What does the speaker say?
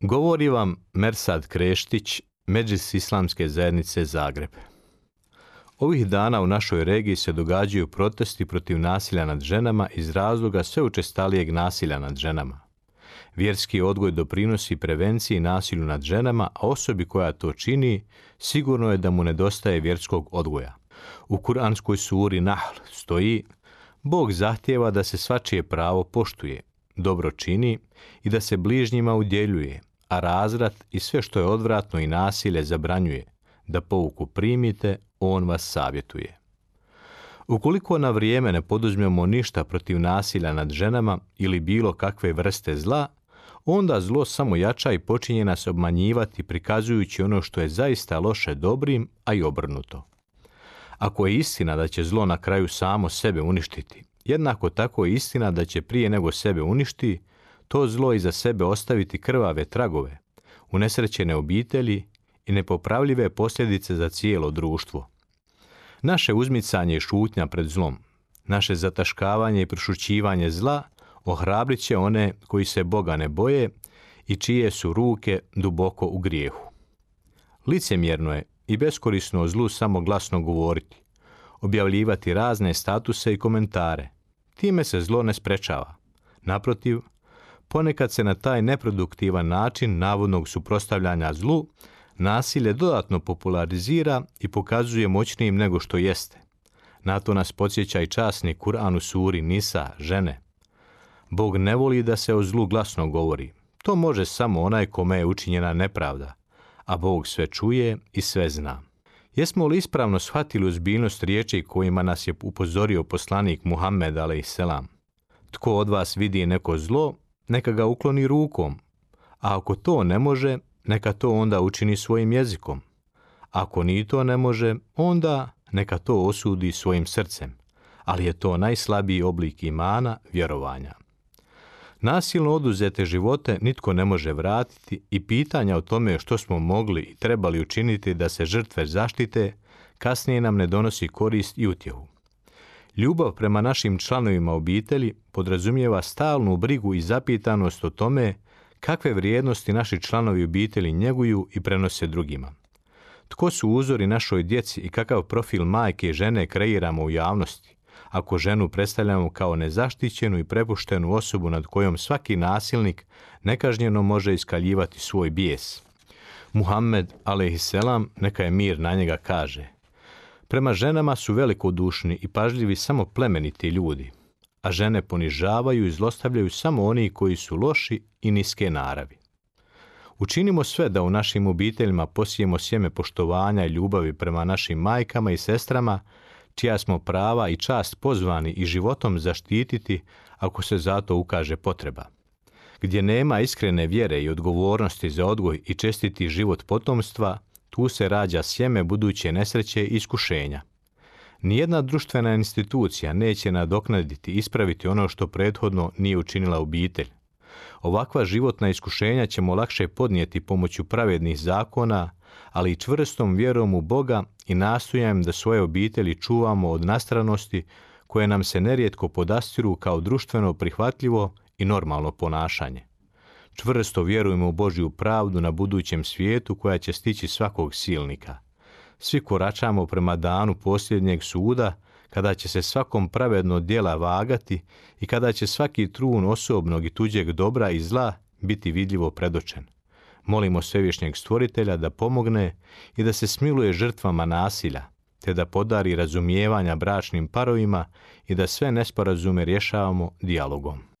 Govori vam Mersad Kreštić, Međis Islamske zajednice Zagreb. Ovih dana u našoj regiji se događaju protesti protiv nasilja nad ženama iz razloga sve učestalijeg nasilja nad ženama. Vjerski odgoj doprinosi prevenciji nasilju nad ženama, a osobi koja to čini sigurno je da mu nedostaje vjerskog odgoja. U kuranskoj suri Nahl stoji Bog zahtjeva da se svačije pravo poštuje, dobro čini i da se bližnjima udjeljuje, a razrat i sve što je odvratno i nasilje zabranjuje, da pouku primite, on vas savjetuje. Ukoliko na vrijeme ne poduzmemo ništa protiv nasilja nad ženama ili bilo kakve vrste zla, onda zlo samo jača i počinje nas obmanjivati prikazujući ono što je zaista loše dobrim, a i obrnuto. Ako je istina da će zlo na kraju samo sebe uništiti, jednako tako je istina da će prije nego sebe uništi, to zlo iza sebe ostaviti krvave tragove, unesrećene obitelji i nepopravljive posljedice za cijelo društvo. Naše uzmicanje i šutnja pred zlom, naše zataškavanje i prošućivanje zla ohrabrit će one koji se Boga ne boje i čije su ruke duboko u grijehu. Licemjerno je i beskorisno o zlu samo glasno govoriti, objavljivati razne statuse i komentare. Time se zlo ne sprečava. Naprotiv, ponekad se na taj neproduktivan način navodnog suprostavljanja zlu nasilje dodatno popularizira i pokazuje moćnijim nego što jeste. Na to nas podsjeća i časni Kur'an u suri Nisa, žene. Bog ne voli da se o zlu glasno govori. To može samo onaj kome je učinjena nepravda, a Bog sve čuje i sve zna. Jesmo li ispravno shvatili ozbiljnost riječi kojima nas je upozorio poslanik Muhammed a.s. Tko od vas vidi neko zlo, neka ga ukloni rukom, a ako to ne može, neka to onda učini svojim jezikom. Ako ni to ne može, onda neka to osudi svojim srcem, ali je to najslabiji oblik imana, vjerovanja. Nasilno oduzete živote nitko ne može vratiti i pitanja o tome što smo mogli i trebali učiniti da se žrtve zaštite, kasnije nam ne donosi korist i utjehu. Ljubav prema našim članovima obitelji podrazumijeva stalnu brigu i zapitanost o tome kakve vrijednosti naši članovi obitelji njeguju i prenose drugima. Tko su uzori našoj djeci i kakav profil majke i žene kreiramo u javnosti? Ako ženu predstavljamo kao nezaštićenu i prepuštenu osobu nad kojom svaki nasilnik nekažnjeno može iskaljivati svoj bijes. Muhammed, a.s. neka je mir na njega kaže – Prema ženama su velikodušni i pažljivi samo plemeniti ljudi, a žene ponižavaju i zlostavljaju samo oni koji su loši i niske naravi. Učinimo sve da u našim obiteljima posijemo sjeme poštovanja i ljubavi prema našim majkama i sestrama, čija smo prava i čast pozvani i životom zaštititi ako se zato ukaže potreba. Gdje nema iskrene vjere i odgovornosti za odgoj i čestiti život potomstva, tu se rađa sjeme buduće nesreće i iskušenja. Nijedna društvena institucija neće nadoknaditi ispraviti ono što prethodno nije učinila obitelj. Ovakva životna iskušenja ćemo lakše podnijeti pomoću pravednih zakona, ali i čvrstom vjerom u Boga i nastojanjem da svoje obitelji čuvamo od nastranosti koje nam se nerijetko podastiru kao društveno prihvatljivo i normalno ponašanje. Čvrsto vjerujemo u Božju pravdu na budućem svijetu koja će stići svakog silnika. Svi koračamo prema danu posljednjeg suda, kada će se svakom pravedno djela vagati i kada će svaki trun osobnog i tuđeg dobra i zla biti vidljivo predočen. Molimo Svevišnjeg stvoritelja da pomogne i da se smiluje žrtvama nasilja, te da podari razumijevanja bračnim parovima i da sve nesporazume rješavamo dijalogom.